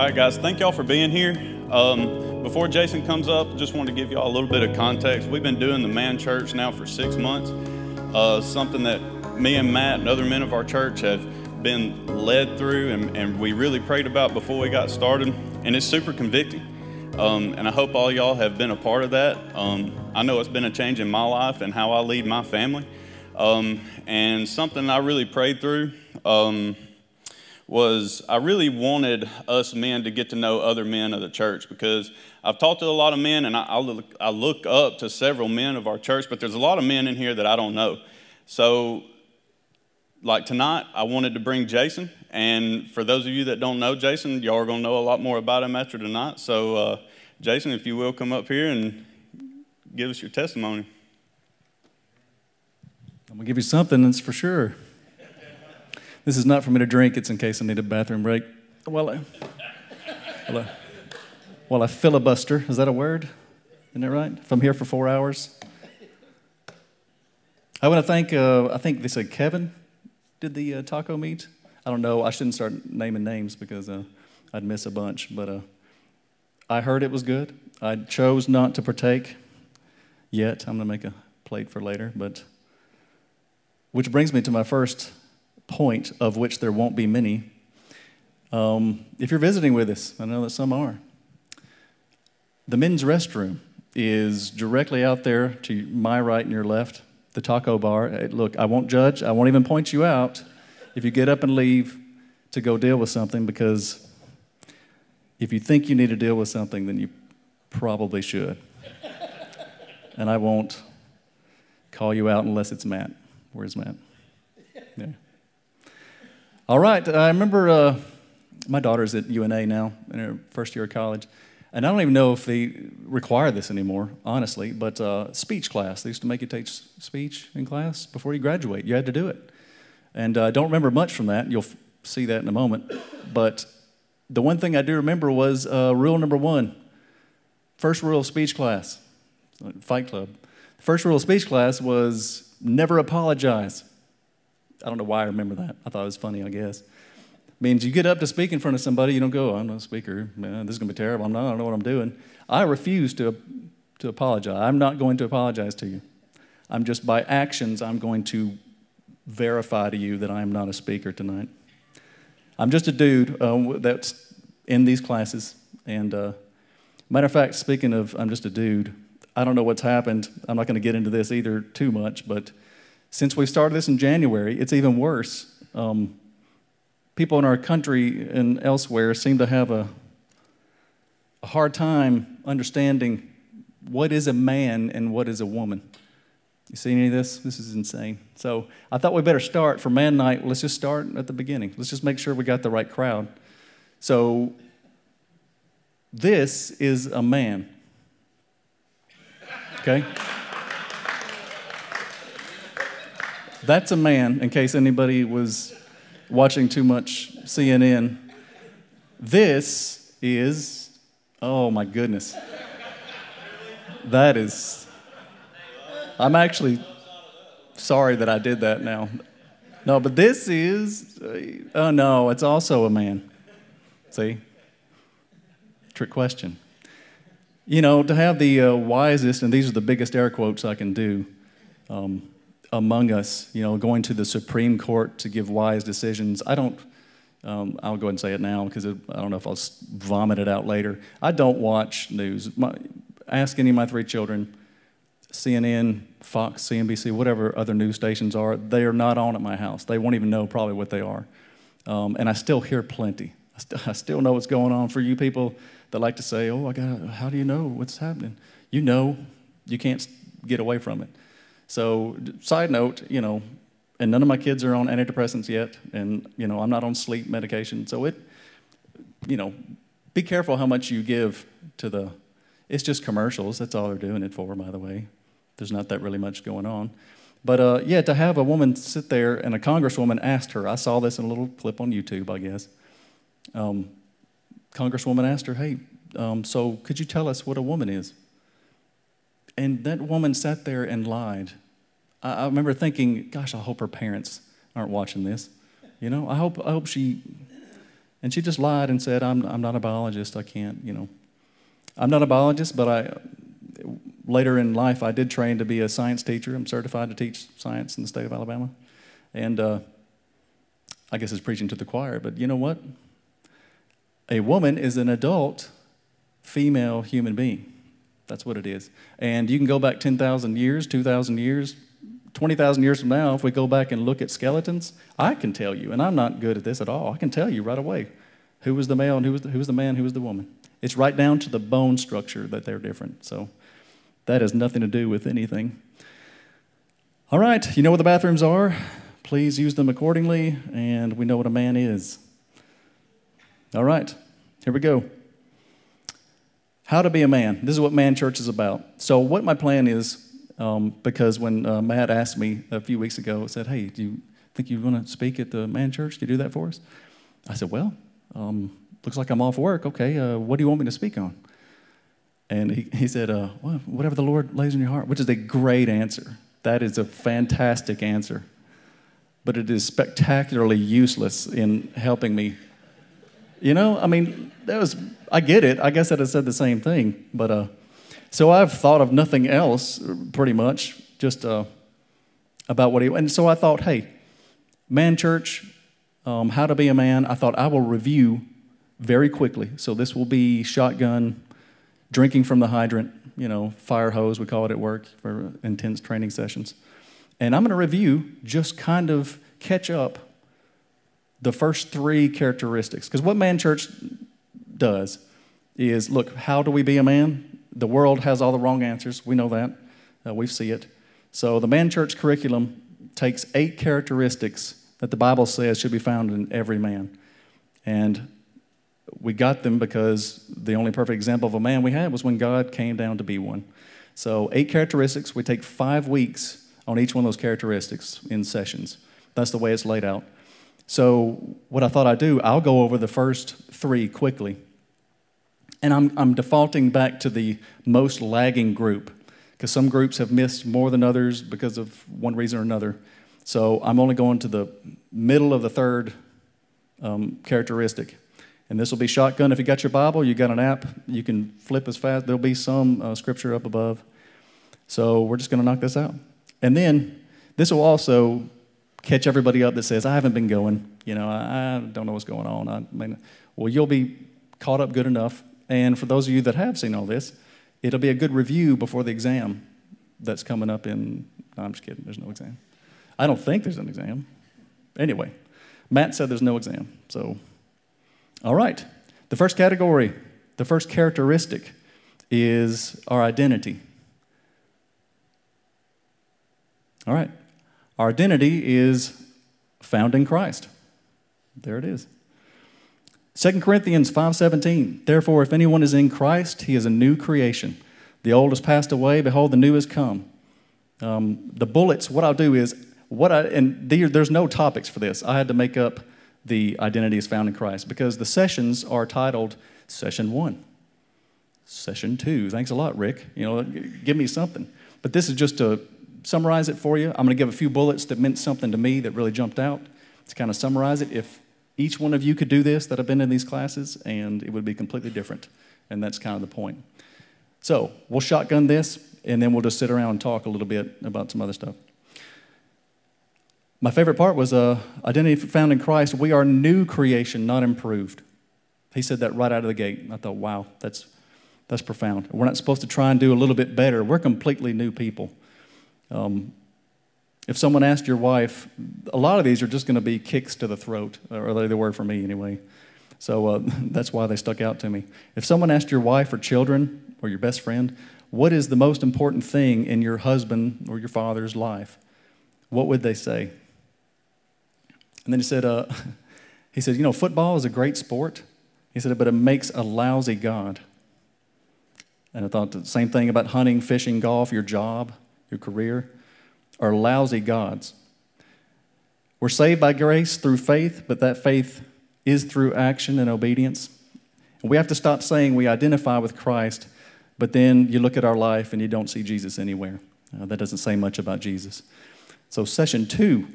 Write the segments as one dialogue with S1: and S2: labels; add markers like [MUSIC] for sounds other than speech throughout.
S1: All right, guys, thank y'all for being here. Um, before Jason comes up, just wanted to give y'all a little bit of context. We've been doing the man church now for six months, uh, something that me and Matt and other men of our church have been led through and, and we really prayed about before we got started, and it's super convicting. Um, and I hope all y'all have been a part of that. Um, I know it's been a change in my life and how I lead my family. Um, and something I really prayed through um, was I really wanted us men to get to know other men of the church because I've talked to a lot of men and I, I, look, I look up to several men of our church, but there's a lot of men in here that I don't know. So, like tonight, I wanted to bring Jason. And for those of you that don't know Jason, y'all are going to know a lot more about him after tonight. So, uh, Jason, if you will come up here and give us your testimony.
S2: I'm going to give you something, that's for sure. This is not for me to drink, it's in case I need a bathroom break. Well, I, well, I, well, I filibuster. Is that a word? Isn't that right? If I'm here for four hours. I want to thank, uh, I think they said Kevin did the uh, taco meat. I don't know. I shouldn't start naming names because uh, I'd miss a bunch. But uh, I heard it was good. I chose not to partake yet. I'm going to make a plate for later. But which brings me to my first point, of which there won't be many. Um, if you're visiting with us, I know that some are. The men's restroom is directly out there to my right and your left, the taco bar. Look, I won't judge, I won't even point you out if you get up and leave to go deal with something because if you think you need to deal with something, then you probably should. and I won't call you out unless it's Matt. Where's Matt? All right. I remember uh, my daughter's at UNA now in her first year of college. And I don't even know if they require this anymore, honestly, but uh, speech class. They used to make you take speech in class before you graduate. You had to do it. And I uh, don't remember much from that. You'll f- see that in a moment. But the one thing I do remember was uh, rule number one first rule of speech class, Fight Club. The first rule of speech class was never apologize. I don't know why I remember that. I thought it was funny, I guess. Means you get up to speak in front of somebody, you don't go, I'm not a speaker. Man, this is going to be terrible. I'm not, I don't know what I'm doing. I refuse to, to apologize. I'm not going to apologize to you. I'm just by actions, I'm going to verify to you that I am not a speaker tonight. I'm just a dude uh, that's in these classes. And uh, matter of fact, speaking of I'm just a dude, I don't know what's happened. I'm not going to get into this either too much, but since we started this in January, it's even worse. Um, people in our country and elsewhere seem to have a, a hard time understanding what is a man and what is a woman. You see any of this? This is insane. So I thought we better start for man night. Let's just start at the beginning. Let's just make sure we got the right crowd. So this is a man. Okay? That's a man, in case anybody was watching too much CNN. This is, oh my goodness. That is, I'm actually sorry that I did that now. No, but this is, oh no, it's also a man. See? Trick question. You know, to have the uh, wisest, and these are the biggest air quotes I can do, um, among us, you know, going to the Supreme Court to give wise decisions. I don't, um, I'll go ahead and say it now because I don't know if I'll vomit it out later. I don't watch news. My, ask any of my three children, CNN, Fox, CNBC, whatever other news stations are, they are not on at my house. They won't even know probably what they are. Um, and I still hear plenty. I, st- [LAUGHS] I still know what's going on for you people that like to say, oh, I got how do you know what's happening? You know, you can't get away from it. So, side note, you know, and none of my kids are on antidepressants yet, and you know, I'm not on sleep medication. So it, you know, be careful how much you give to the. It's just commercials. That's all they're doing it for, by the way. There's not that really much going on. But uh, yeah, to have a woman sit there and a congresswoman asked her, I saw this in a little clip on YouTube, I guess. Um, congresswoman asked her, Hey, um, so could you tell us what a woman is? And that woman sat there and lied. I, I remember thinking, gosh, I hope her parents aren't watching this. You know, I hope, I hope she, And she just lied and said, I'm, I'm not a biologist. I can't, you know. I'm not a biologist, but I, later in life, I did train to be a science teacher. I'm certified to teach science in the state of Alabama. And uh, I guess it's preaching to the choir, but you know what? A woman is an adult female human being. That's what it is. And you can go back 10,000 years, 2,000 years, 20,000 years from now, if we go back and look at skeletons, I can tell you, and I'm not good at this at all, I can tell you right away who was the male and who was the, who was the man, who was the woman. It's right down to the bone structure that they're different. So that has nothing to do with anything. All right, you know where the bathrooms are. Please use them accordingly, and we know what a man is. All right, here we go. How to be a man. This is what Man Church is about. So, what my plan is, um, because when uh, Matt asked me a few weeks ago, said, Hey, do you think you want to speak at the Man Church? Can you do that for us? I said, Well, um, looks like I'm off work. Okay, uh, what do you want me to speak on? And he, he said, uh, well, Whatever the Lord lays in your heart, which is a great answer. That is a fantastic answer. But it is spectacularly useless in helping me. You know, I mean, that was, I get it. I guess I'd have said the same thing. But, uh, so I've thought of nothing else, pretty much, just uh, about what he, and so I thought, hey, man church, um, how to be a man, I thought I will review very quickly. So this will be shotgun, drinking from the hydrant, you know, fire hose, we call it at work for intense training sessions. And I'm going to review, just kind of catch up the first three characteristics. Because what Man Church does is look, how do we be a man? The world has all the wrong answers. We know that. Uh, we see it. So the Man Church curriculum takes eight characteristics that the Bible says should be found in every man. And we got them because the only perfect example of a man we had was when God came down to be one. So, eight characteristics. We take five weeks on each one of those characteristics in sessions. That's the way it's laid out. So, what I thought I'd do, I'll go over the first three quickly. And I'm, I'm defaulting back to the most lagging group because some groups have missed more than others because of one reason or another. So, I'm only going to the middle of the third um, characteristic. And this will be shotgun. If you got your Bible, you got an app, you can flip as fast. There'll be some uh, scripture up above. So we're just going to knock this out. And then this will also catch everybody up that says, I haven't been going. You know, I, I don't know what's going on. I mean, well, you'll be caught up good enough. And for those of you that have seen all this, it'll be a good review before the exam that's coming up in. No, I'm just kidding. There's no exam. I don't think there's an exam. Anyway, Matt said there's no exam. So all right. The first category, the first characteristic is our identity. All right. Our identity is found in Christ. There it is. 2 Corinthians 5:17 Therefore if anyone is in Christ he is a new creation. The old has passed away behold the new has come. Um, the bullets what I'll do is what I and there's no topics for this. I had to make up the identity is found in Christ because the sessions are titled Session 1, Session 2. Thanks a lot, Rick. You know, give me something. But this is just to summarize it for you. I'm going to give a few bullets that meant something to me that really jumped out to kind of summarize it. If each one of you could do this that have been in these classes, and it would be completely different. And that's kind of the point. So we'll shotgun this, and then we'll just sit around and talk a little bit about some other stuff. My favorite part was uh, identity found in Christ. We are new creation, not improved. He said that right out of the gate. I thought, wow, that's, that's profound. We're not supposed to try and do a little bit better. We're completely new people. Um, if someone asked your wife, a lot of these are just going to be kicks to the throat, or they were for me anyway. So uh, [LAUGHS] that's why they stuck out to me. If someone asked your wife or children or your best friend, what is the most important thing in your husband or your father's life? What would they say? And then he said, uh, [LAUGHS] he said, you know, football is a great sport. He said, but it makes a lousy God. And I thought the same thing about hunting, fishing, golf, your job, your career, are lousy gods. We're saved by grace through faith, but that faith is through action and obedience. We have to stop saying we identify with Christ, but then you look at our life and you don't see Jesus anywhere. Uh, that doesn't say much about Jesus. So, session two,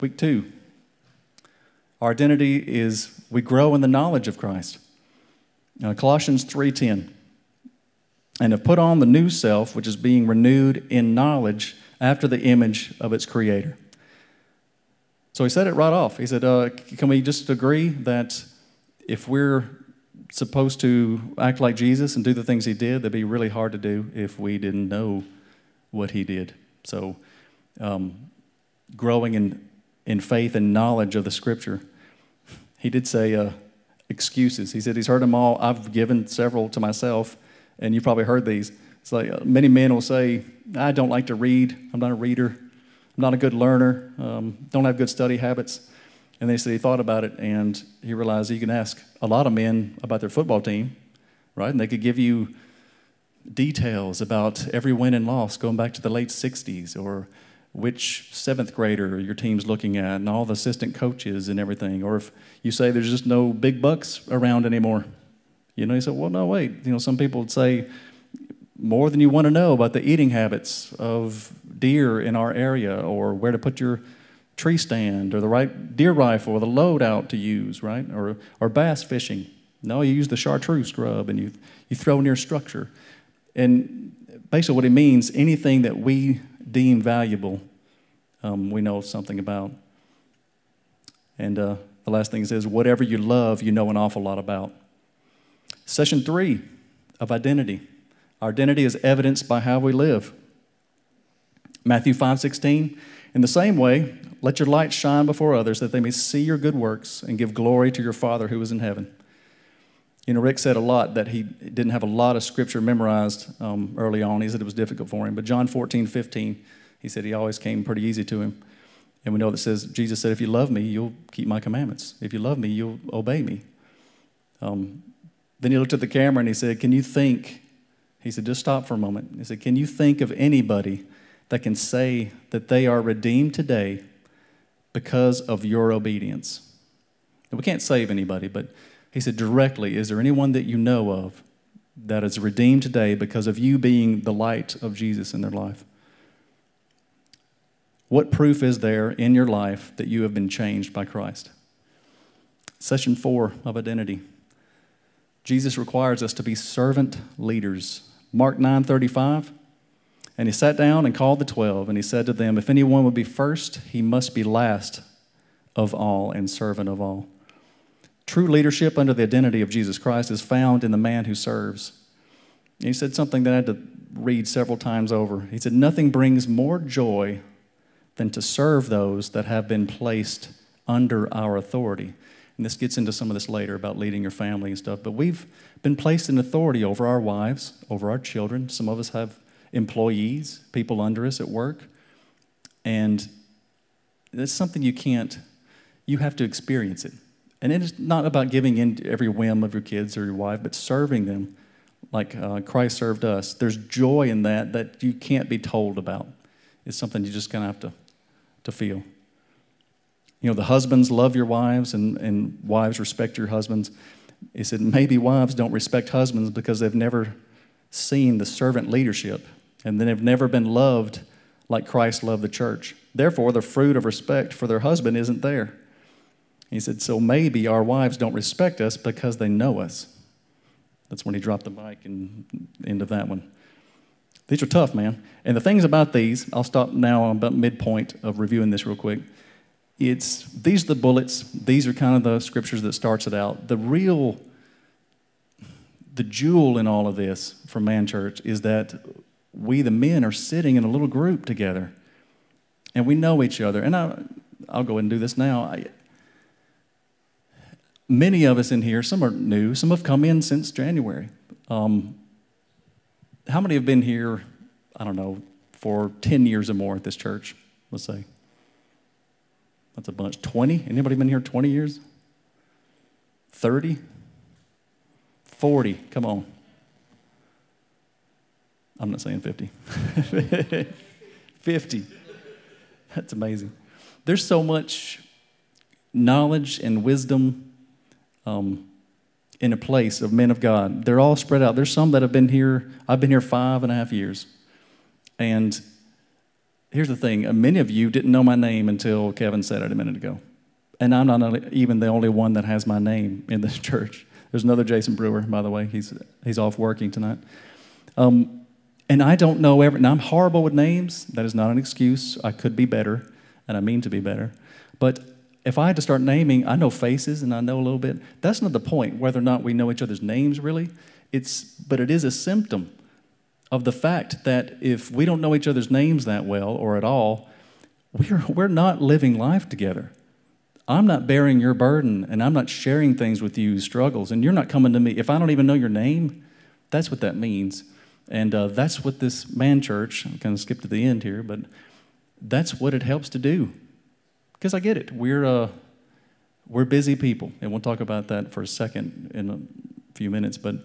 S2: week two, Our identity is we grow in the knowledge of Christ. Now, Colossians 3:10. And have put on the new self, which is being renewed in knowledge after the image of its creator. So he said it right off. He said, uh, Can we just agree that if we're supposed to act like Jesus and do the things he did, that'd be really hard to do if we didn't know what he did? So, um, growing in, in faith and knowledge of the scripture. He did say uh, excuses. He said he's heard them all. I've given several to myself, and you've probably heard these. It's like uh, many men will say, I don't like to read. I'm not a reader. I'm not a good learner. Um, don't have good study habits. And they said he thought about it and he realized you can ask a lot of men about their football team, right? And they could give you details about every win and loss going back to the late 60s or which seventh grader your team's looking at and all the assistant coaches and everything. Or if you say there's just no big bucks around anymore, you know, you say, well, no, wait. You know, some people would say more than you want to know about the eating habits of deer in our area or where to put your tree stand or the right deer rifle or the loadout to use, right? Or, or bass fishing. No, you use the chartreuse grub and you, you throw near structure. And basically, what it means anything that we deem valuable, um, we know something about. And uh, the last thing says, whatever you love, you know an awful lot about. Session three of identity. Our identity is evidenced by how we live. Matthew 5 16. In the same way, let your light shine before others that they may see your good works and give glory to your Father who is in heaven. You know, Rick said a lot that he didn't have a lot of scripture memorized um, early on. He said it was difficult for him. But John 14, 15, he said he always came pretty easy to him. And we know that says, Jesus said, if you love me, you'll keep my commandments. If you love me, you'll obey me. Um, then he looked at the camera and he said, Can you think? He said, Just stop for a moment. He said, Can you think of anybody that can say that they are redeemed today because of your obedience? we can't save anybody, but he said, directly, is there anyone that you know of that is redeemed today because of you being the light of Jesus in their life? What proof is there in your life that you have been changed by Christ? Session four of identity. Jesus requires us to be servant leaders. Mark 9 35. And he sat down and called the twelve, and he said to them, If anyone would be first, he must be last of all and servant of all. True leadership under the identity of Jesus Christ is found in the man who serves. And he said something that I had to read several times over. He said, Nothing brings more joy than to serve those that have been placed under our authority. And this gets into some of this later about leading your family and stuff. But we've been placed in authority over our wives, over our children. Some of us have employees, people under us at work. And that's something you can't, you have to experience it. And it is not about giving in to every whim of your kids or your wife, but serving them like uh, Christ served us. There's joy in that that you can't be told about. It's something you just kind of have to, to feel. You know, the husbands love your wives and, and wives respect your husbands. He said, maybe wives don't respect husbands because they've never seen the servant leadership and then they've never been loved like Christ loved the church. Therefore, the fruit of respect for their husband isn't there. He said, So maybe our wives don't respect us because they know us. That's when he dropped the mic and end of that one. These are tough, man. And the things about these, I'll stop now on about midpoint of reviewing this real quick. It's these are the bullets, these are kind of the scriptures that starts it out. The real the jewel in all of this for Man Church is that we the men are sitting in a little group together and we know each other. And I, I'll go ahead and do this now. I, many of us in here, some are new, some have come in since January. Um, how many have been here, I don't know, for 10 years or more at this church? Let's say. That's a bunch. 20? Anybody been here 20 years? 30? 40? Come on. I'm not saying 50. [LAUGHS] 50. That's amazing. There's so much knowledge and wisdom um, in a place of men of God. They're all spread out. There's some that have been here, I've been here five and a half years. And here's the thing many of you didn't know my name until Kevin said it a minute ago. And I'm not even the only one that has my name in this [LAUGHS] church. There's another Jason Brewer, by the way. He's, he's off working tonight. Um, and I don't know every, I'm horrible with names. That is not an excuse. I could be better, and I mean to be better. But if I had to start naming, I know faces and I know a little bit. That's not the point, whether or not we know each other's names really. It's, but it is a symptom of the fact that if we don't know each other's names that well or at all, we're, we're not living life together. I'm not bearing your burden and I'm not sharing things with you, struggles, and you're not coming to me. If I don't even know your name, that's what that means. And uh, that's what this man church, I'm kind of skip to the end here, but that's what it helps to do. Because I get it. We're, uh, we're busy people, and we'll talk about that for a second in a few minutes, but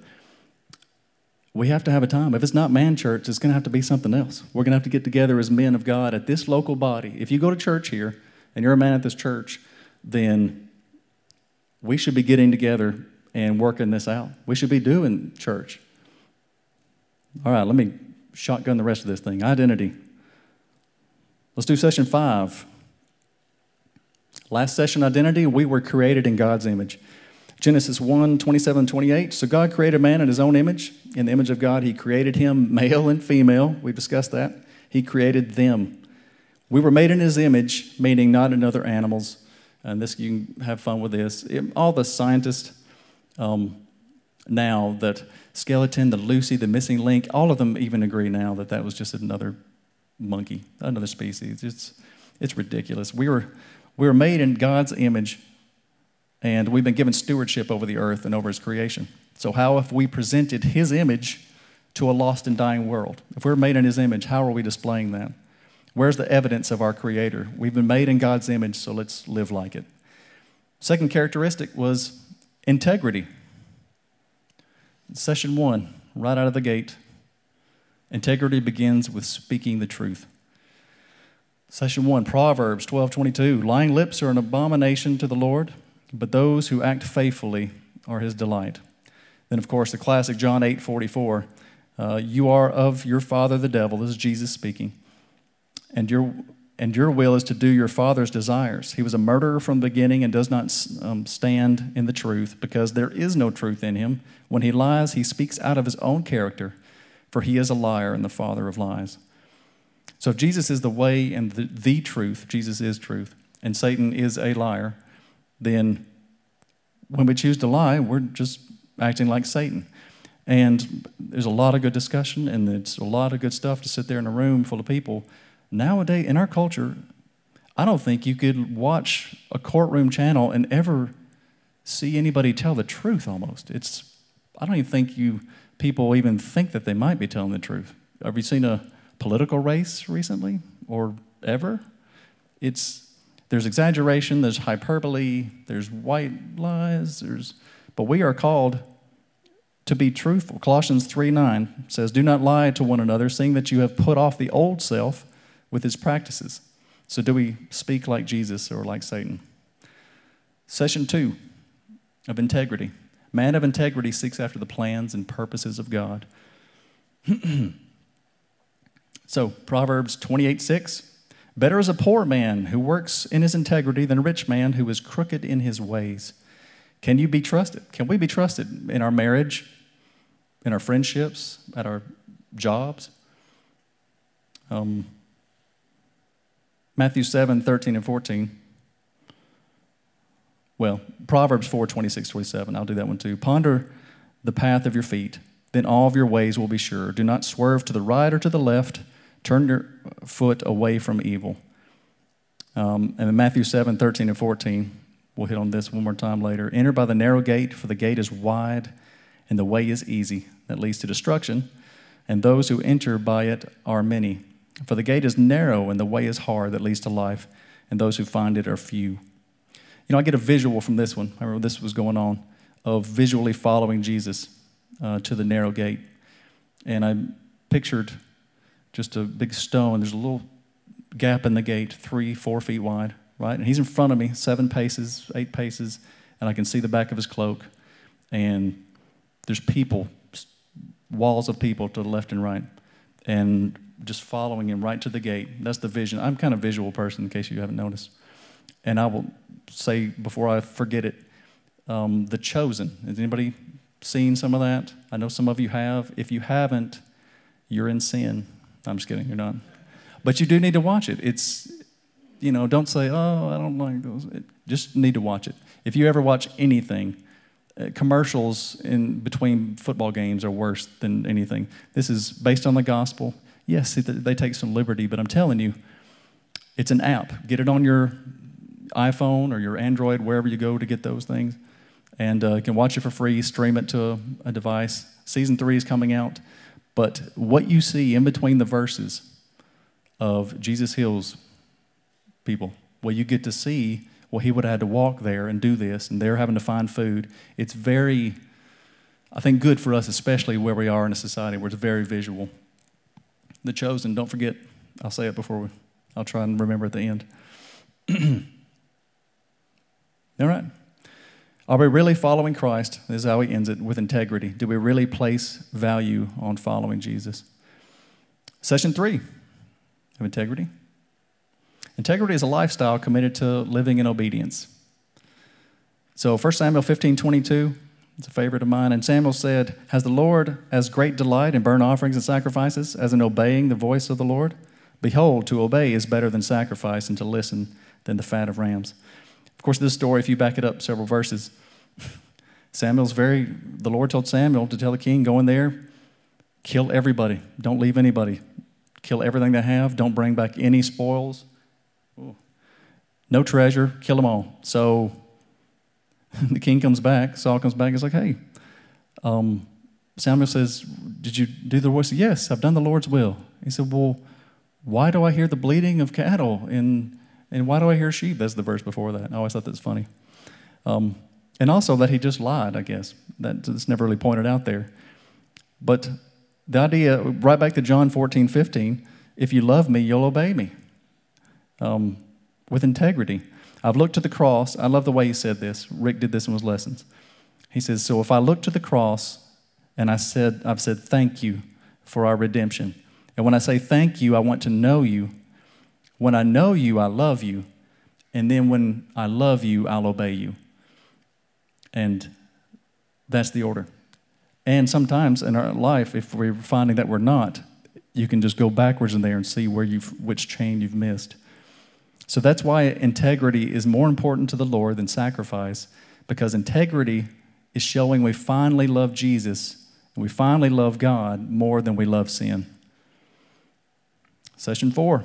S2: we have to have a time. If it's not man church, it's going to have to be something else. We're going to have to get together as men of God at this local body. If you go to church here and you're a man at this church, then we should be getting together and working this out. We should be doing church. All right, let me shotgun the rest of this thing. Identity. Let's do session five. Last session, identity, we were created in God's image. Genesis 1 27 28. So God created man in his own image. In the image of God, he created him, male and female. We've discussed that. He created them. We were made in his image, meaning not in other animals. And this, you can have fun with this. All the scientists um, now that skeleton, the Lucy, the missing link, all of them even agree now that that was just another monkey, another species. It's, it's ridiculous. We were, we were made in God's image, and we've been given stewardship over the earth and over His creation. So, how if we presented His image to a lost and dying world? If we're made in His image, how are we displaying that? Where's the evidence of our Creator? We've been made in God's image, so let's live like it. Second characteristic was integrity. Session one, right out of the gate. Integrity begins with speaking the truth. Session one, Proverbs 12 22. Lying lips are an abomination to the Lord, but those who act faithfully are his delight. Then, of course, the classic John 8 44. Uh, you are of your father the devil. This is Jesus speaking. And your, and your will is to do your father's desires. He was a murderer from the beginning and does not um, stand in the truth because there is no truth in him. When he lies, he speaks out of his own character, for he is a liar and the father of lies. So if Jesus is the way and the, the truth, Jesus is truth, and Satan is a liar, then when we choose to lie, we're just acting like Satan. And there's a lot of good discussion, and it's a lot of good stuff to sit there in a room full of people. Nowadays, in our culture, I don't think you could watch a courtroom channel and ever see anybody tell the truth almost. It's, I don't even think you people even think that they might be telling the truth. Have you seen a political race recently or ever. It's there's exaggeration, there's hyperbole, there's white lies, there's but we are called to be truthful. Colossians 3 9 says, Do not lie to one another, seeing that you have put off the old self with its practices. So, do we speak like Jesus or like Satan? Session two of integrity. Man of integrity seeks after the plans and purposes of God. [CLEARS THROAT] So, Proverbs 28 6. Better is a poor man who works in his integrity than a rich man who is crooked in his ways. Can you be trusted? Can we be trusted in our marriage, in our friendships, at our jobs? Um, Matthew 7 13 and 14. Well, Proverbs 4 26, 27. I'll do that one too. Ponder the path of your feet, then all of your ways will be sure. Do not swerve to the right or to the left Turn your foot away from evil. Um, and in Matthew 7 13 and 14, we'll hit on this one more time later. Enter by the narrow gate, for the gate is wide and the way is easy that leads to destruction, and those who enter by it are many. For the gate is narrow and the way is hard that leads to life, and those who find it are few. You know, I get a visual from this one. I remember this was going on of visually following Jesus uh, to the narrow gate. And I pictured just a big stone. There's a little gap in the gate, three, four feet wide, right? And he's in front of me, seven paces, eight paces, and I can see the back of his cloak. And there's people, walls of people to the left and right, and just following him right to the gate. That's the vision. I'm kind of a visual person, in case you haven't noticed. And I will say before I forget it, um, The Chosen. Has anybody seen some of that? I know some of you have. If you haven't, you're in sin. I'm just kidding, you're not. But you do need to watch it. It's, you know, don't say, oh, I don't like those. It, just need to watch it. If you ever watch anything, uh, commercials in between football games are worse than anything. This is based on the gospel. Yes, they take some liberty, but I'm telling you, it's an app. Get it on your iPhone or your Android, wherever you go to get those things, and uh, you can watch it for free, stream it to a, a device. Season three is coming out. But what you see in between the verses of Jesus heals people, well, you get to see, well, he would have had to walk there and do this, and they're having to find food. It's very, I think, good for us, especially where we are in a society where it's very visual. The chosen, don't forget, I'll say it before we, I'll try and remember at the end. [CLEARS THROAT] All right. Are we really following Christ? This is how he ends it with integrity. Do we really place value on following Jesus? Session three of integrity. Integrity is a lifestyle committed to living in obedience. So 1 Samuel 15 22, it's a favorite of mine. And Samuel said, Has the Lord as great delight in burnt offerings and sacrifices as in obeying the voice of the Lord? Behold, to obey is better than sacrifice, and to listen than the fat of rams. Of course, this story, if you back it up several verses, Samuel's very, the Lord told Samuel to tell the king, go in there, kill everybody, don't leave anybody, kill everything they have, don't bring back any spoils. Ooh. No treasure, kill them all. So [LAUGHS] the king comes back, Saul comes back, he's like, hey, um, Samuel says, Did you do the voice? Yes, I've done the Lord's will. He said, Well, why do I hear the bleating of cattle in and why do I hear sheep? That's the verse before that. I always thought that's funny. Um, and also that he just lied, I guess. That's never really pointed out there. But the idea, right back to John 14, 15, if you love me, you'll obey me um, with integrity. I've looked to the cross. I love the way he said this. Rick did this in his lessons. He says, So if I look to the cross and I said, I've said, thank you for our redemption. And when I say thank you, I want to know you when I know you, I love you. And then when I love you, I'll obey you. And that's the order. And sometimes in our life, if we're finding that we're not, you can just go backwards in there and see where you've, which chain you've missed. So that's why integrity is more important to the Lord than sacrifice, because integrity is showing we finally love Jesus and we finally love God more than we love sin. Session four.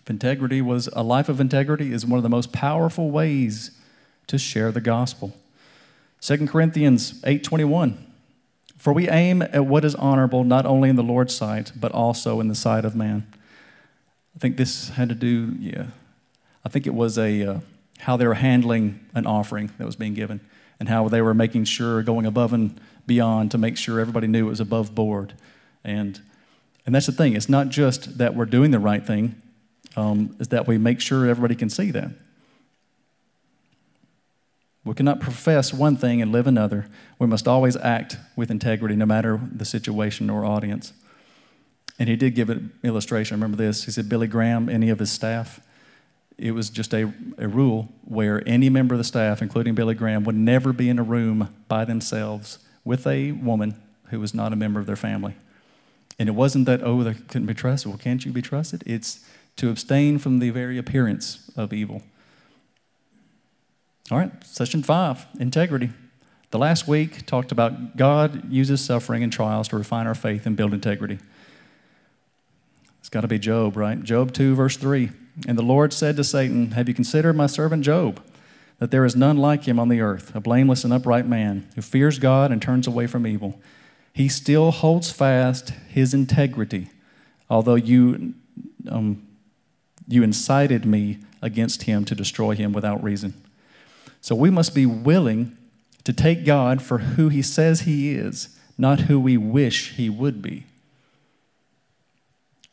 S2: If Integrity was a life of integrity is one of the most powerful ways to share the gospel. 2 Corinthians 8:21 For we aim at what is honorable not only in the Lord's sight but also in the sight of man. I think this had to do yeah. I think it was a uh, how they were handling an offering that was being given and how they were making sure going above and beyond to make sure everybody knew it was above board. And and that's the thing. It's not just that we're doing the right thing, um, is that we make sure everybody can see that. We cannot profess one thing and live another. We must always act with integrity, no matter the situation or audience. And he did give an illustration. Remember this? He said, Billy Graham, any of his staff, it was just a, a rule where any member of the staff, including Billy Graham, would never be in a room by themselves with a woman who was not a member of their family. And it wasn't that, oh, they couldn't be trusted. Well, can't you be trusted? It's to abstain from the very appearance of evil. All right, session five integrity. The last week talked about God uses suffering and trials to refine our faith and build integrity. It's got to be Job, right? Job 2, verse 3. And the Lord said to Satan, Have you considered my servant Job? That there is none like him on the earth, a blameless and upright man who fears God and turns away from evil. He still holds fast his integrity, although you um, you incited me against him to destroy him without reason. So we must be willing to take God for who he says he is, not who we wish he would be.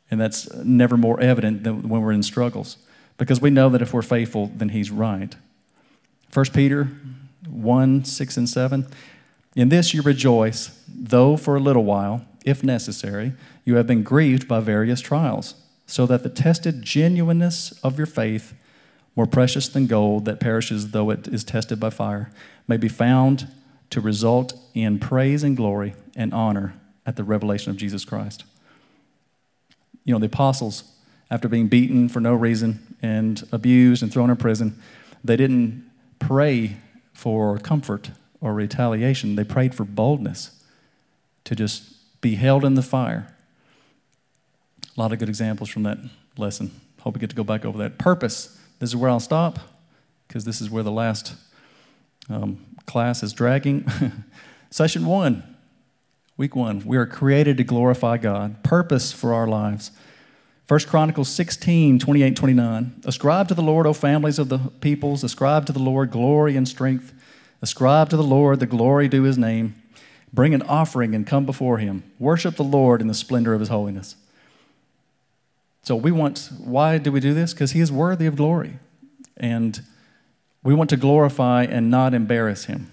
S2: And that's never more evident than when we're in struggles, because we know that if we're faithful, then he's right. 1 Peter 1 6 and 7. In this you rejoice, though for a little while, if necessary, you have been grieved by various trials so that the tested genuineness of your faith, more precious than gold that perishes though it is tested by fire, may be found to result in praise and glory and honor at the revelation of Jesus Christ. You know, the apostles, after being beaten for no reason and abused and thrown in prison, they didn't pray for comfort or retaliation. They prayed for boldness to just be held in the fire. A lot of good examples from that lesson. Hope we get to go back over that. Purpose. This is where I'll stop because this is where the last um, class is dragging. [LAUGHS] Session one, week one. We are created to glorify God. Purpose for our lives. 1 Chronicles 16, 28, 29. Ascribe to the Lord, O families of the peoples. Ascribe to the Lord glory and strength. Ascribe to the Lord the glory due his name. Bring an offering and come before him. Worship the Lord in the splendor of his holiness. So we want, why do we do this? Because he is worthy of glory. And we want to glorify and not embarrass him.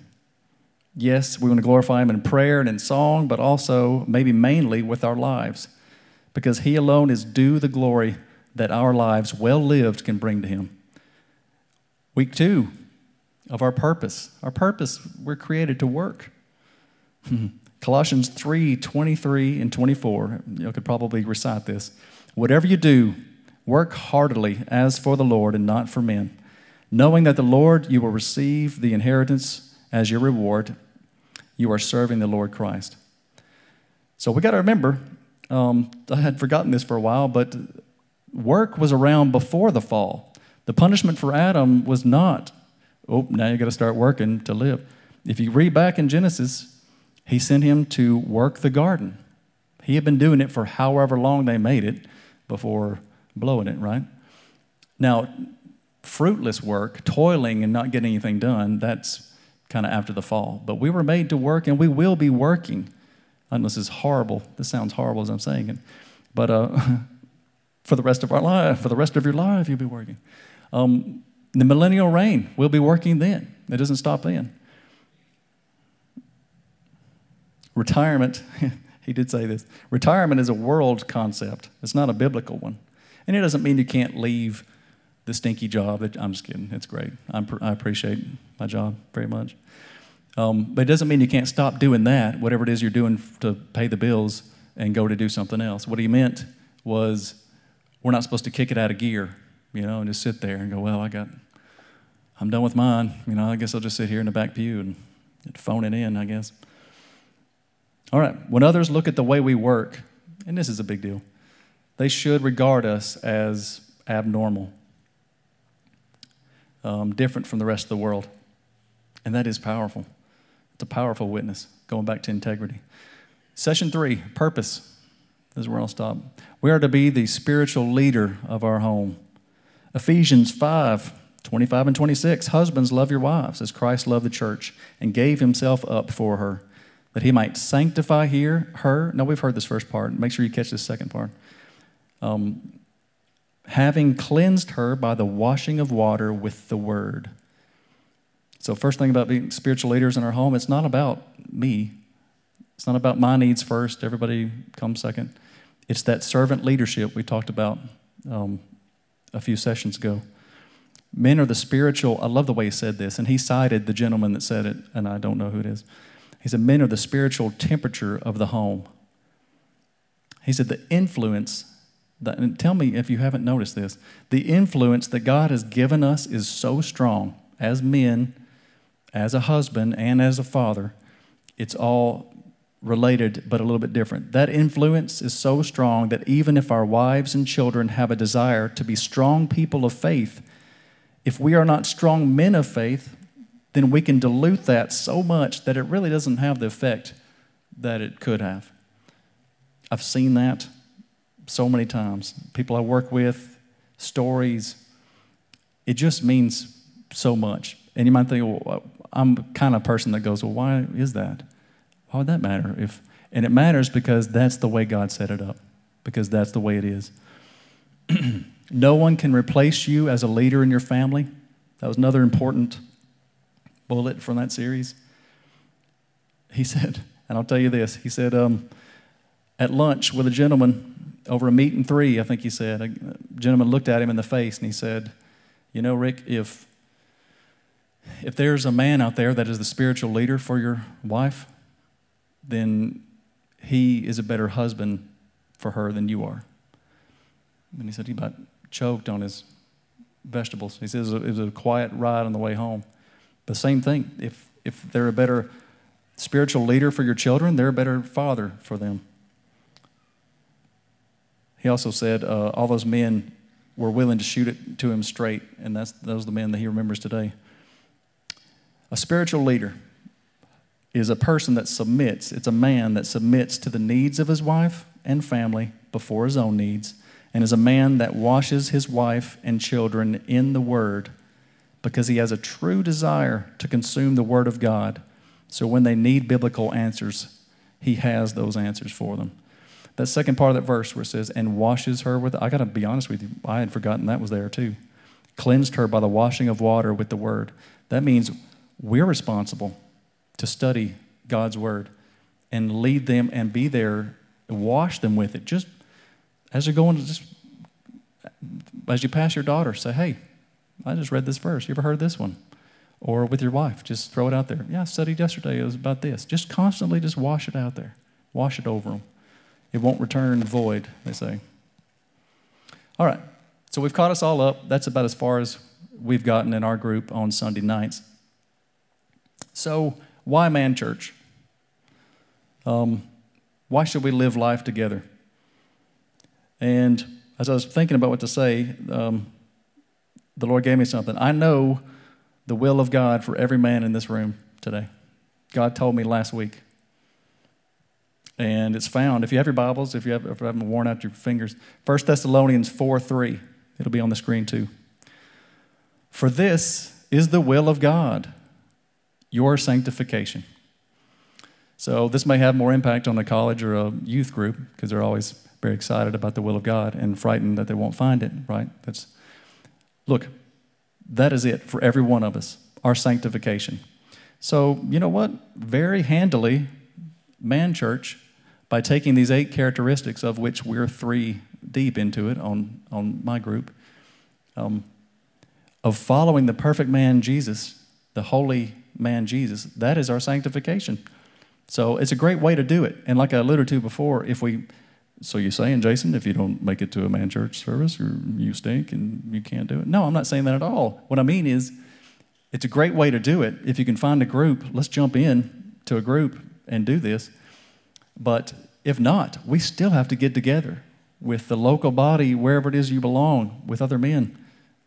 S2: Yes, we want to glorify him in prayer and in song, but also, maybe mainly, with our lives. Because he alone is due the glory that our lives, well lived, can bring to him. Week two of our purpose. Our purpose, we're created to work. [LAUGHS] Colossians 3 23 and 24. You could probably recite this. Whatever you do, work heartily as for the Lord and not for men, knowing that the Lord you will receive the inheritance as your reward. You are serving the Lord Christ. So we got to remember, um, [LAUGHS] I had forgotten this for a while, but work was around before the fall. The punishment for Adam was not, oh, now you got to start working to live. If you read back in Genesis, he sent him to work the garden. He had been doing it for however long they made it before blowing it, right? Now, fruitless work, toiling and not getting anything done, that's kind of after the fall. But we were made to work and we will be working. I know this is horrible. This sounds horrible as I'm saying it. But uh, [LAUGHS] for the rest of our life, for the rest of your life, you'll be working. Um, the millennial reign, we'll be working then. It doesn't stop then. Retirement, [LAUGHS] He did say this. Retirement is a world concept, it's not a biblical one. And it doesn't mean you can't leave the stinky job. I'm just kidding. It's great. I'm, i appreciate my job very much. Um, but it doesn't mean you can't stop doing that, whatever it is you're doing to pay the bills, and go to do something else. What he meant was we're not supposed to kick it out of gear, you know, and just sit there and go, well, I got, I'm done with mine. You know, I guess I'll just sit here in the back pew and phone it in, I guess. All right, when others look at the way we work, and this is a big deal, they should regard us as abnormal, um, different from the rest of the world. And that is powerful. It's a powerful witness, going back to integrity. Session three purpose. This is where I'll stop. We are to be the spiritual leader of our home. Ephesians 5 25 and 26. Husbands, love your wives as Christ loved the church and gave himself up for her that he might sanctify here, her. No, we've heard this first part. Make sure you catch this second part. Um, having cleansed her by the washing of water with the word. So, first thing about being spiritual leaders in our home, it's not about me. It's not about my needs first, everybody comes second. It's that servant leadership we talked about um, a few sessions ago. Men are the spiritual, I love the way he said this, and he cited the gentleman that said it, and I don't know who it is. He said, Men are the spiritual temperature of the home. He said, The influence, that, and tell me if you haven't noticed this, the influence that God has given us is so strong as men, as a husband, and as a father. It's all related, but a little bit different. That influence is so strong that even if our wives and children have a desire to be strong people of faith, if we are not strong men of faith, then we can dilute that so much that it really doesn't have the effect that it could have. I've seen that so many times. People I work with, stories, it just means so much. And you might think, well, uh, I'm kind of person that goes, well, why is that? Why would that matter? If, and it matters because that's the way God set it up, because that's the way it is. [CLEARS THROAT] no one can replace you as a leader in your family. That was another important bullet from that series. He said, and I'll tell you this he said, um, at lunch with a gentleman over a meat and three, I think he said, a gentleman looked at him in the face and he said, You know, Rick, if if there's a man out there that is the spiritual leader for your wife, then he is a better husband for her than you are. And he said he about choked on his vegetables. He says it was a quiet ride on the way home. The same thing. If if they're a better spiritual leader for your children, they're a better father for them. He also said uh, all those men were willing to shoot it to him straight, and that's those are the men that he remembers today. A spiritual leader is a person that submits, it's a man that submits to the needs of his wife and family before his own needs, and is a man that washes his wife and children in the Word because he has a true desire to consume the Word of God. So when they need biblical answers, he has those answers for them. That second part of that verse where it says, and washes her with, I got to be honest with you, I had forgotten that was there too. Cleansed her by the washing of water with the Word. That means we're responsible to study God's Word and lead them and be there, wash them with it. Just as you're going to just, as you pass your daughter, say, hey, I just read this verse. You ever heard this one? Or with your wife, just throw it out there. Yeah, I studied yesterday. It was about this. Just constantly just wash it out there. Wash it over them. It won't return void, they say. All right, so we've caught us all up. That's about as far as we've gotten in our group on Sunday nights. So, why man church? Um, why should we live life together? And as I was thinking about what to say, um, the Lord gave me something. I know the will of God for every man in this room today. God told me last week. And it's found, if you have your Bibles, if you, have, if you haven't worn out your fingers, 1 Thessalonians 4 3. It'll be on the screen too. For this is the will of God your sanctification. So, this may have more impact on a college or a youth group because they're always very excited about the will of God and frightened that they won't find it, right? That's, look, that is it for every one of us, our sanctification. So, you know what? Very handily, Man Church, by taking these eight characteristics, of which we're three deep into it on, on my group, um, of following the perfect man Jesus, the holy man Jesus. That is our sanctification. So it's a great way to do it. And like I alluded to before, if we, so you're saying, Jason, if you don't make it to a man church service, or you stink and you can't do it? No, I'm not saying that at all. What I mean is, it's a great way to do it. If you can find a group, let's jump in to a group and do this. But if not, we still have to get together with the local body, wherever it is you belong, with other men,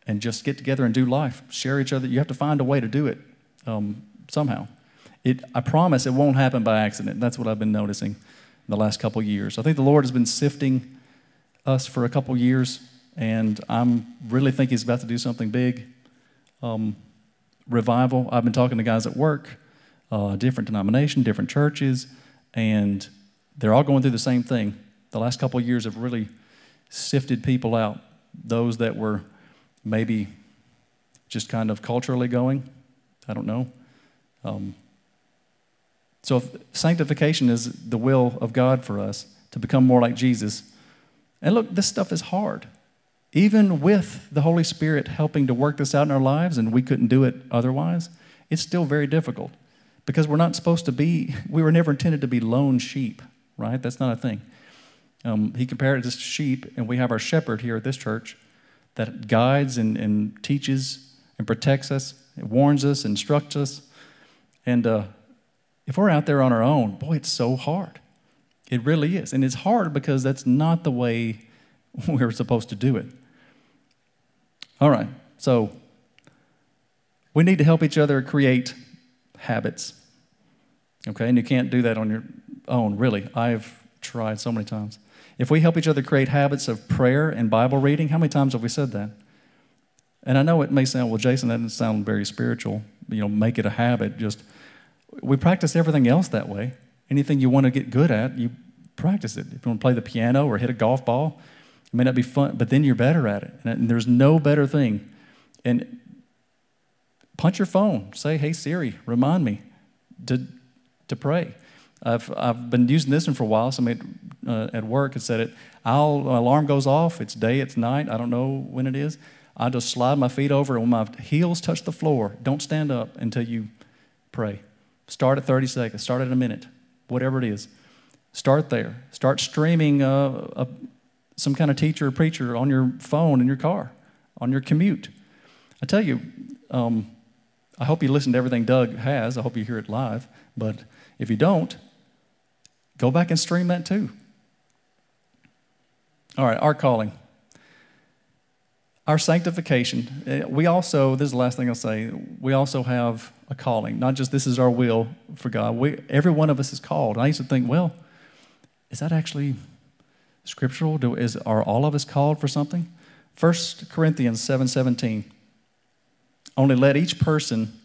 S2: and just get together and do life, share each other. You have to find a way to do it um, somehow. It, I promise it won't happen by accident. That's what I've been noticing the last couple years. I think the Lord has been sifting us for a couple years, and I'm really think He's about to do something big. Um, revival. I've been talking to guys at work, uh, different denomination, different churches, and they're all going through the same thing. The last couple years have really sifted people out. Those that were maybe just kind of culturally going, I don't know. Um, so, sanctification is the will of God for us to become more like Jesus. And look, this stuff is hard. Even with the Holy Spirit helping to work this out in our lives, and we couldn't do it otherwise, it's still very difficult because we're not supposed to be, [LAUGHS] we were never intended to be lone sheep, right? That's not a thing. Um, he compared it to sheep, and we have our shepherd here at this church that guides and, and teaches and protects us warns us, instructs us. And uh, if we're out there on our own, boy, it's so hard. It really is. And it's hard because that's not the way [LAUGHS] we're supposed to do it. All right, so we need to help each other create habits. Okay, and you can't do that on your own, really. I've tried so many times. If we help each other create habits of prayer and Bible reading, how many times have we said that? And I know it may sound, well, Jason, that doesn't sound very spiritual. You know, make it a habit. Just, we practice everything else that way. Anything you want to get good at, you practice it. If you want to play the piano or hit a golf ball, it may not be fun, but then you're better at it. And there's no better thing. And punch your phone. Say, hey, Siri, remind me to, to pray. I've, I've been using this one for a while. Somebody uh, at work had said it. I'll, my alarm goes off. It's day, it's night. I don't know when it is. I just slide my feet over, and when my heels touch the floor, don't stand up until you pray. Start at 30 seconds, start at a minute, whatever it is. Start there. Start streaming uh, a, some kind of teacher or preacher on your phone in your car, on your commute. I tell you, um, I hope you listen to everything Doug has. I hope you hear it live. But if you don't, go back and stream that too. All right, our calling. Our sanctification. Eh, we also, this is the last thing I'll say, we also have a calling. Not just this is our will for God. We, every one of us is called. I used to think, well, is that actually scriptural? Do, is, are all of us called for something? 1 Corinthians 7 17. Only let each person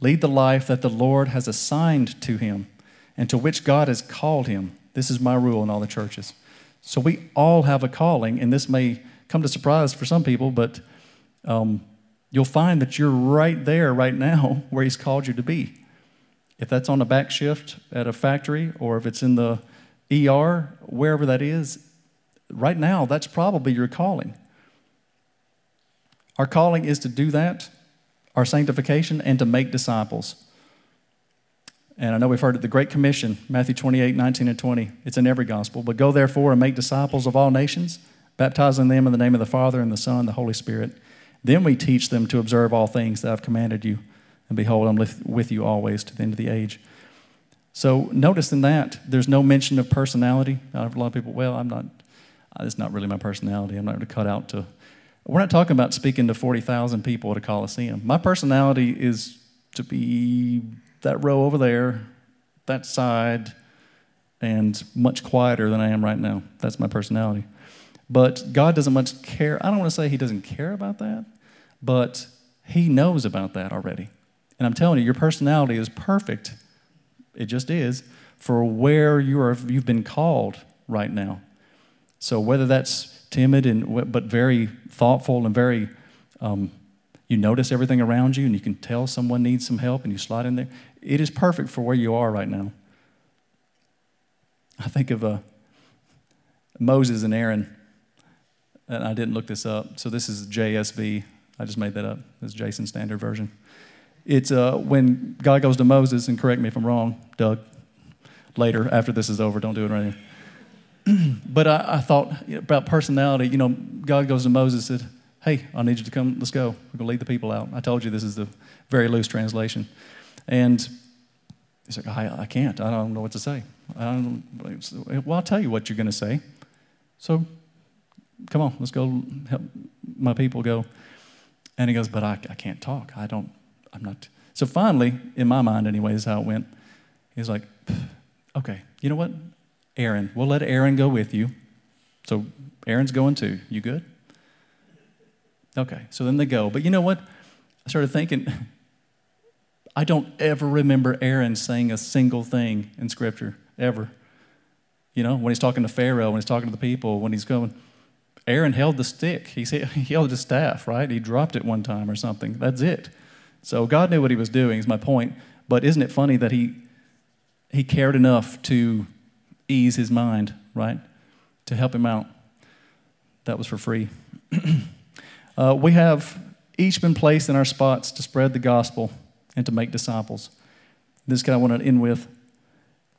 S2: lead the life that the Lord has assigned to him and to which God has called him. This is my rule in all the churches. So we all have a calling, and this may come to surprise for some people, but um, you'll find that you're right there right now [LAUGHS] where He's called you to be. If that's on a back shift at a factory or if it's in the ER, wherever that is, right now, that's probably your calling. Our calling is to do that, our sanctification, and to make disciples. And I know we've heard it, the Great Commission, Matthew 28, 19 and 20. It's in every gospel. But go therefore and make disciples of all nations, baptizing them in the name of the Father and the Son and the Holy Spirit. Then we teach them to observe all things that I've commanded you. And behold, I'm with you always to the end of the age. So notice in that, there's no mention of personality. I have a lot of people, well, I'm not, it's not really my personality. I'm not going to cut out to, we're not talking about speaking to 40,000 people at a Coliseum. My personality is to be that row over there, that side, and much quieter than I am right now. That's my personality. But God doesn't much care. I don't want to say He doesn't care about that, but He knows about that already. And I'm telling you, your personality is perfect. It just is for where you are, you've been called right now. So whether that's timid and but very thoughtful and very, um, you notice everything around you and you can tell someone needs some help and you slide in there. It is perfect for where you are right now. I think of uh, Moses and Aaron and I didn't look this up. So this is JSV. I just made that up. This is Jason's standard version. It's uh, when God goes to Moses, and correct me if I'm wrong, Doug, later, after this is over, don't do it right now. [CLEARS THROAT] but I, I thought about personality. You know, God goes to Moses and said, Hey, I need you to come, let's go. We're going to lead the people out. I told you this is the very loose translation. And he's like, I, I can't. I don't know what to say. I don't, well, I'll tell you what you're going to say. So Come on, let's go help my people go. And he goes, But I, I can't talk. I don't, I'm not. So finally, in my mind, anyway, is how it went. He's like, Okay, you know what? Aaron, we'll let Aaron go with you. So Aaron's going too. You good? Okay, so then they go. But you know what? I started thinking, [LAUGHS] I don't ever remember Aaron saying a single thing in Scripture, ever. You know, when he's talking to Pharaoh, when he's talking to the people, when he's going, Aaron held the stick. He, [LAUGHS] he held his staff, right? He dropped it one time or something. That's it. So God knew what he was doing, is my point. But isn't it funny that he, he cared enough to ease his mind, right? To help him out. That was for free. [CLEARS THROAT] uh, we have each been placed in our spots to spread the gospel and to make disciples. This is I want to end with.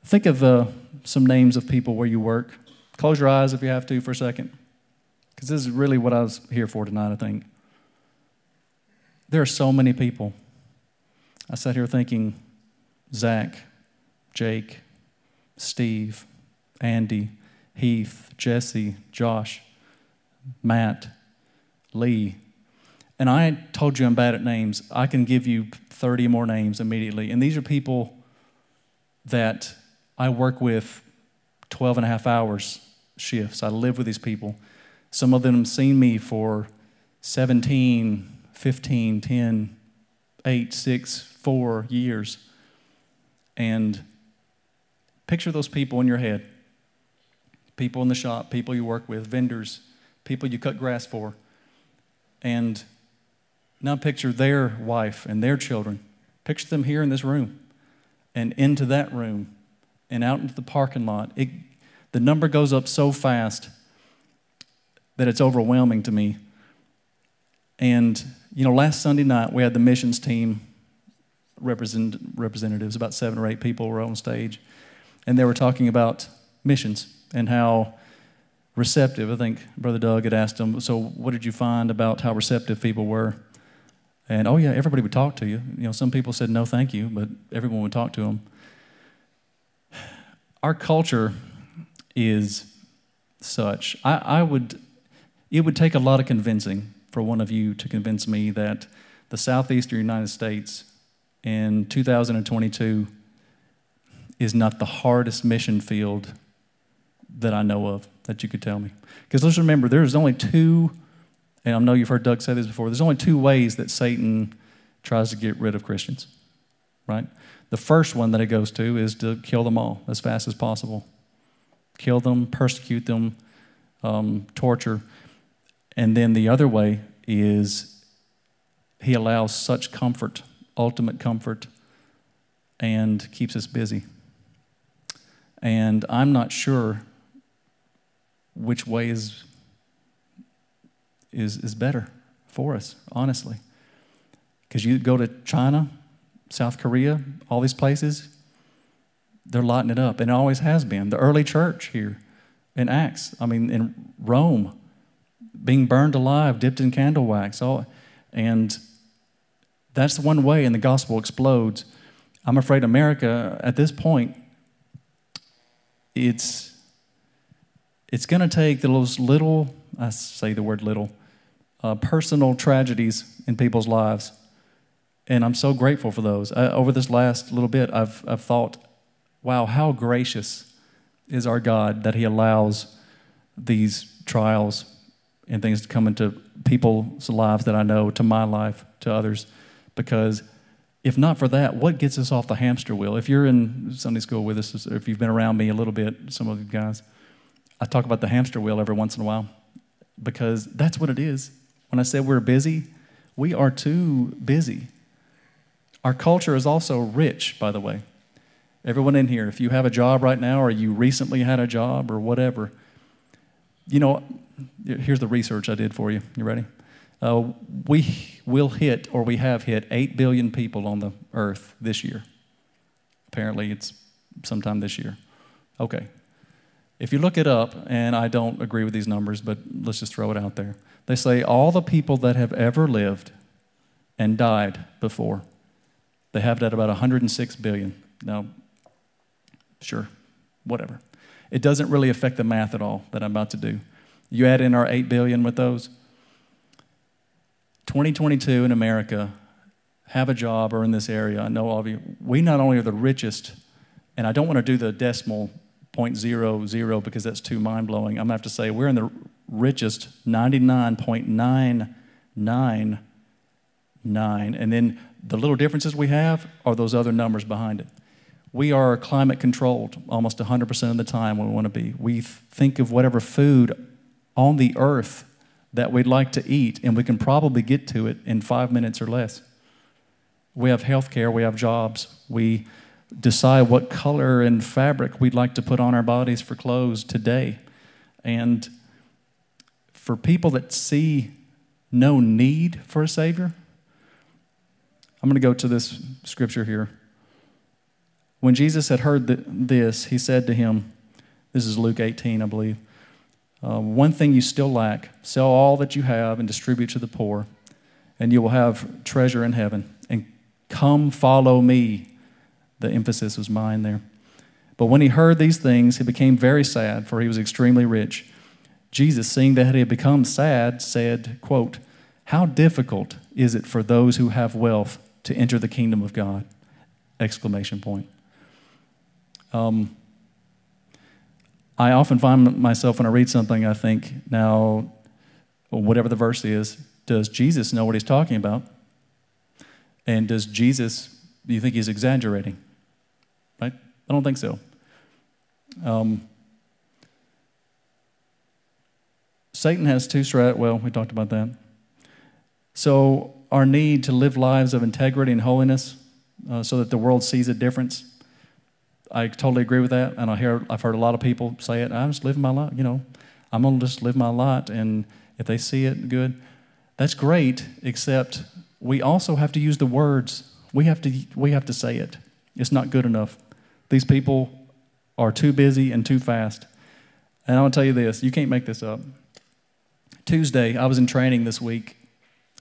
S2: Think of uh, some names of people where you work. Close your eyes if you have to for a second because this is really what I was here for tonight, I think. There are so many people. I sat here thinking Zach, Jake, Steve, Andy, Heath, Jesse, Josh, Matt, Lee. And I told you I'm bad at names. I can give you 30 more names immediately. And these are people that I work with 12 and a half hours shifts. I live with these people. Some of them have seen me for 17, 15, 10, 8, 6, 4 years. And picture those people in your head people in the shop, people you work with, vendors, people you cut grass for. And now picture their wife and their children. Picture them here in this room and into that room and out into the parking lot. It, the number goes up so fast that it's overwhelming to me. And, you know, last Sunday night we had the missions team represent, representatives, about seven or eight people were on stage, and they were talking about missions and how receptive. I think Brother Doug had asked them, So, what did you find about how receptive people were? And oh, yeah, everybody would talk to you. You know, some people said no, thank you, but everyone would talk to them. Our culture is such. I, I would, it would take a lot of convincing for one of you to convince me that the southeastern United States in 2022 is not the hardest mission field that I know of that you could tell me. Because let's remember, there's only two, and I know you've heard Doug say this before, there's only two ways that Satan tries to get rid of Christians, right? The first one that it goes to is to kill them all as fast as possible. Kill them, persecute them, um, torture. And then the other way is he allows such comfort, ultimate comfort, and keeps us busy. And I'm not sure which way is, is, is better for us, honestly. Because you go to China, South Korea, all these places, they're lighting it up, and it always has been. The early church here in Acts, I mean, in Rome, being burned alive, dipped in candle wax, all, and that's one way, and the gospel explodes. I'm afraid America, at this point, it's it's going to take those little, I say the word little, uh, personal tragedies in people's lives. And I'm so grateful for those. Uh, over this last little bit, I've, I've thought, wow, how gracious is our God that He allows these trials and things to come into people's lives that I know, to my life, to others. Because if not for that, what gets us off the hamster wheel? If you're in Sunday school with us, if you've been around me a little bit, some of you guys, I talk about the hamster wheel every once in a while because that's what it is. When I say we're busy, we are too busy. Our culture is also rich, by the way. Everyone in here, if you have a job right now or you recently had a job or whatever, you know, here's the research I did for you. You ready? Uh, we will hit, or we have hit, 8 billion people on the earth this year. Apparently, it's sometime this year. Okay, if you look it up, and I don't agree with these numbers, but let's just throw it out there. They say all the people that have ever lived and died before, they have that about 106 billion. Now, sure, whatever. It doesn't really affect the math at all that I'm about to do. You add in our 8 billion with those. 2022 in America, have a job or in this area, I know all of you, we not only are the richest, and I don't want to do the decimal 0.00 because that's too mind blowing. I'm going to have to say we're in the richest 99.999. And then the little differences we have are those other numbers behind it. We are climate controlled almost 100% of the time when we want to be. We think of whatever food on the earth that we'd like to eat, and we can probably get to it in five minutes or less. We have health care, we have jobs, we decide what color and fabric we'd like to put on our bodies for clothes today. And for people that see no need for a Savior, I'm going to go to this scripture here. When Jesus had heard this, he said to him, This is Luke 18, I believe. Uh, one thing you still lack sell all that you have and distribute to the poor, and you will have treasure in heaven. And come follow me. The emphasis was mine there. But when he heard these things, he became very sad, for he was extremely rich. Jesus, seeing that he had become sad, said, quote, How difficult is it for those who have wealth to enter the kingdom of God? Exclamation point. Um, I often find myself when I read something, I think, now, whatever the verse is, does Jesus know what he's talking about? And does Jesus, do you think he's exaggerating? right? I don't think so. Um, Satan has two strat. Well, we talked about that. So our need to live lives of integrity and holiness, uh, so that the world sees a difference. I totally agree with that, and I hear I've heard a lot of people say it. I'm just living my life, you know. I'm gonna just live my life, and if they see it, good. That's great, except we also have to use the words. We have to, we have to say it. It's not good enough. These people are too busy and too fast. And I want to tell you this you can't make this up. Tuesday, I was in training this week,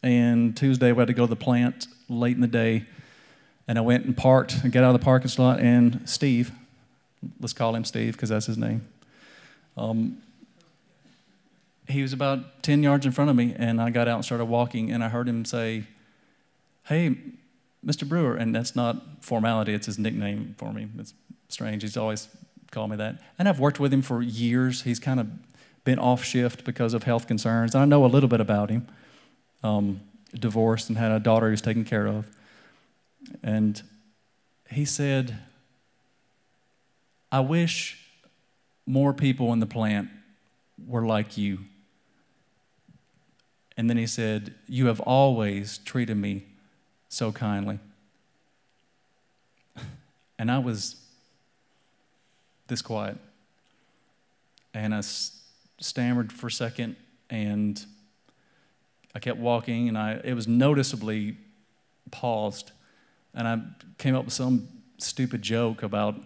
S2: and Tuesday we had to go to the plant late in the day. And I went and parked and got out of the parking slot, and Steve, let's call him Steve because that's his name. Um, he was about 10 yards in front of me, and I got out and started walking, and I heard him say, Hey, Mr. Brewer. And that's not formality, it's his nickname for me. It's strange. He's always called me that. And I've worked with him for years. He's kind of been off shift because of health concerns. I know a little bit about him. Um, divorced and had a daughter he was taking care of. And he said, I wish more people in the plant were like you. And then he said, You have always treated me so kindly. [LAUGHS] And I was this quiet. And I stammered for a second and I kept walking and I, it was noticeably paused. And I came up with some stupid joke about,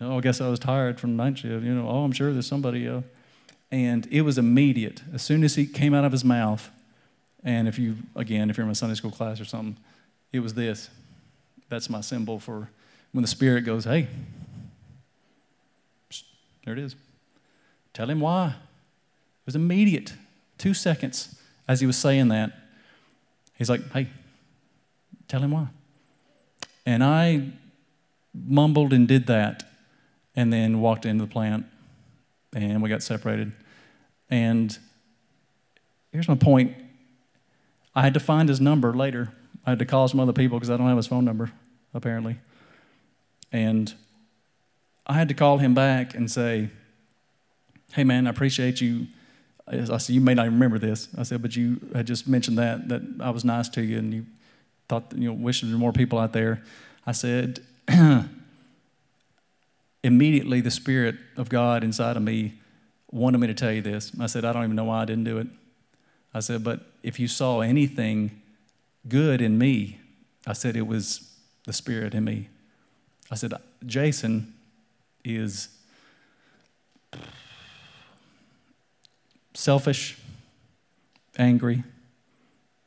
S2: oh, I guess I was tired from night shift. You know, oh, I'm sure there's somebody. Uh, and it was immediate. As soon as he came out of his mouth, and if you, again, if you're in a Sunday school class or something, it was this. That's my symbol for when the Spirit goes, hey, there it is. Tell him why. It was immediate. Two seconds as he was saying that. He's like, hey, tell him why. And I mumbled and did that and then walked into the plant and we got separated. And here's my point I had to find his number later. I had to call some other people because I don't have his phone number, apparently. And I had to call him back and say, Hey, man, I appreciate you. I said, You may not remember this. I said, But you had just mentioned that, that I was nice to you and you thought, you know, wishing there were more people out there. I said, [CLEARS THROAT] Immediately, the Spirit of God inside of me wanted me to tell you this. I said, I don't even know why I didn't do it. I said, But if you saw anything good in me, I said, it was the Spirit in me. I said, Jason is selfish, angry,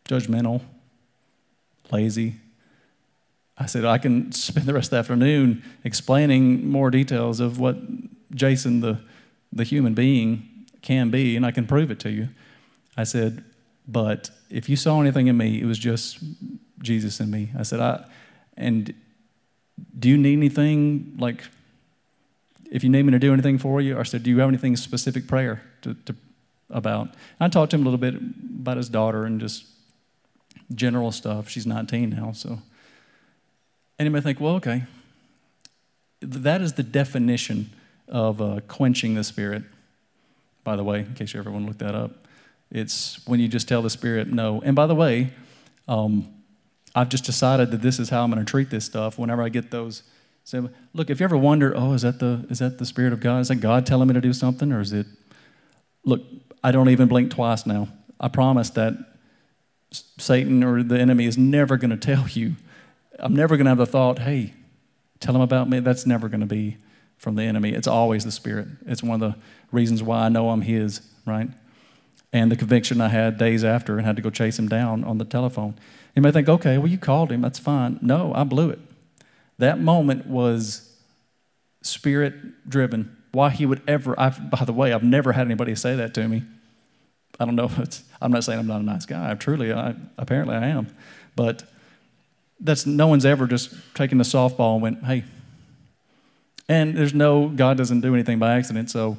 S2: judgmental, lazy. I said, I can spend the rest of the afternoon explaining more details of what Jason, the, the human being, can be, and I can prove it to you. I said, but if you saw anything in me, it was just Jesus in me. I said, I, and do you need anything like, if you need me to do anything for you? I said, do you have anything specific prayer to, to about? I talked to him a little bit about his daughter and just general stuff. She's 19 now, so. And you think, well, okay, that is the definition of uh, quenching the spirit. By the way, in case you ever want to look that up. It's when you just tell the Spirit no. And by the way, um, I've just decided that this is how I'm going to treat this stuff whenever I get those. So, look, if you ever wonder, oh, is that the is that the Spirit of God? Is that God telling me to do something, or is it? Look, I don't even blink twice now. I promise that Satan or the enemy is never going to tell you. I'm never going to have the thought, hey, tell him about me. That's never going to be from the enemy. It's always the Spirit. It's one of the reasons why I know I'm His, right? and the conviction I had days after and had to go chase him down on the telephone. You may think, okay, well, you called him, that's fine. No, I blew it. That moment was spirit driven. Why he would ever, I've, by the way, I've never had anybody say that to me. I don't know [LAUGHS] I'm not saying I'm not a nice guy. I'm truly, I, apparently I am. But that's, no one's ever just taken the softball and went, hey. And there's no, God doesn't do anything by accident, so